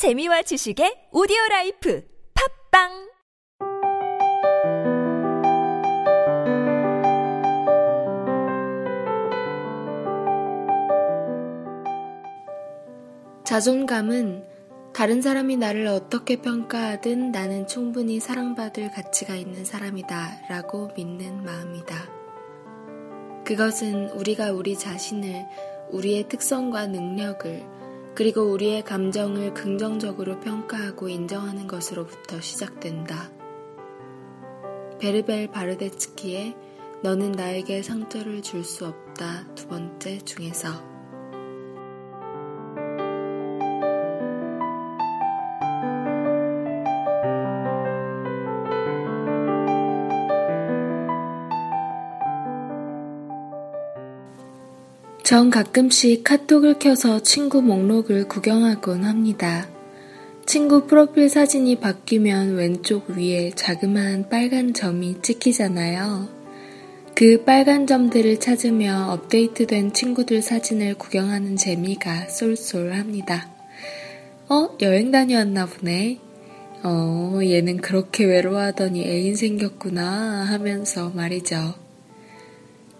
재미와 지식의 오디오 life 팟빵 자존감은 다른 사람이 나를 어떻게 평가하든 나는 충분히 사랑받을 가치가 있는 사람이다 라고 믿는 마음이다. 그것은 우리가 우리 자신을, 우리의 특성과 능력을, 그리고 우리의 감정을 긍정적으로 평가하고 인정하는 것으로부터 시작된다. 베르벨 바르데츠키의 너는 나에게 상처를 줄 수 없다 두 번째 중에서 전 가끔씩 카톡을 켜서 친구 목록을 구경하곤 합니다. 친구 프로필 사진이 바뀌면 왼쪽 위에 자그마한 빨간 점이 찍히잖아요. 그 빨간 점들을 찾으며 업데이트된 친구들 사진을 구경하는 재미가 쏠쏠합니다. 어, 여행 다녀왔나 보네. 어, 얘는 그렇게 외로워하더니 애인 생겼구나 하면서 말이죠.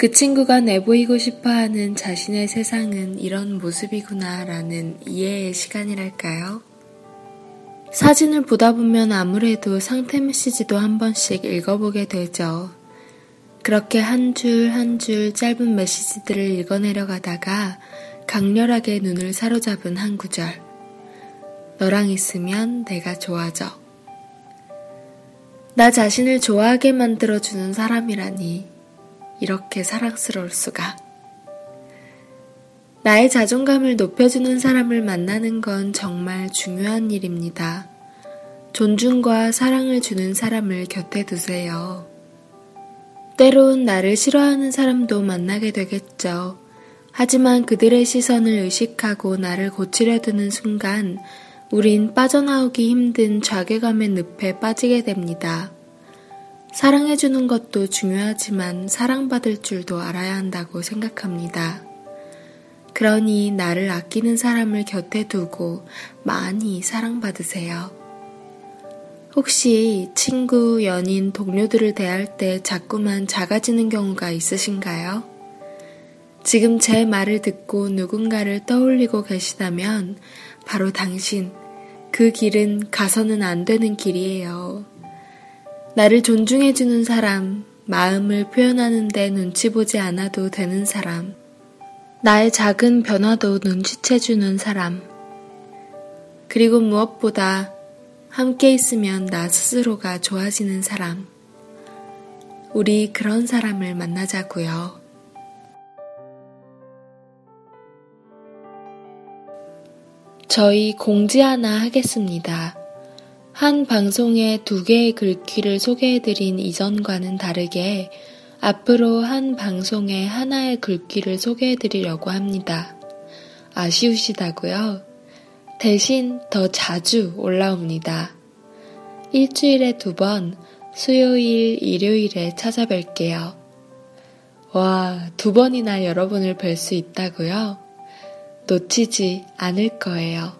그 친구가 내보이고 싶어 하는 자신의 세상은 이런 모습이구나 라는 이해의 시간이랄까요? 사진을 보다 보면 아무래도 상태 메시지도 한 번씩 읽어보게 되죠. 그렇게 한 줄 한 줄 짧은 메시지들을 읽어내려 가다가 강렬하게 눈을 사로잡은 한 구절. 너랑 있으면 내가 좋아져. 나 자신을 좋아하게 만들어주는 사람이라니. 이렇게 사랑스러울 수가. 나의 자존감을 높여주는 사람을 만나는 건 정말 중요한 일입니다. 존중과 사랑을 주는 사람을 곁에 두세요. 때론 나를 싫어하는 사람도 만나게 되겠죠. 하지만 그들의 시선을 의식하고 나를 고치려 드는 순간 우린 빠져나오기 힘든 좌괴감의 늪에 빠지게 됩니다. 사랑해주는 것도 중요하지만 사랑받을 줄도 알아야 한다고 생각합니다. 그러니 나를 아끼는 사람을 곁에 두고 많이 사랑받으세요. 혹시 친구, 연인, 동료들을 대할 때 자꾸만 작아지는 경우가 있으신가요? 지금 제 말을 듣고 누군가를 떠올리고 계시다면 바로 당신, 그 길은 가서는 안 되는 길이에요. 나를 존중해주는 사람, 마음을 표현하는데 눈치 보지 않아도 되는 사람, 나의 작은 변화도 눈치채주는 사람, 그리고 무엇보다 함께 있으면 나 스스로가 좋아지는 사람. 우리 그런 사람을 만나자고요. 저희 공지 하나 하겠습니다. 한 방송에 두 개의 글귀를 소개해드린 이전과는 다르게 앞으로 한 방송에 하나의 글귀를 소개해드리려고 합니다. 아쉬우시다고요? 대신 더 자주 올라옵니다. 일주일에 두 번, 수요일, 일요일에 찾아뵐게요. 와, 두 번이나 여러분을 뵐 수 있다고요? 놓치지 않을 거예요.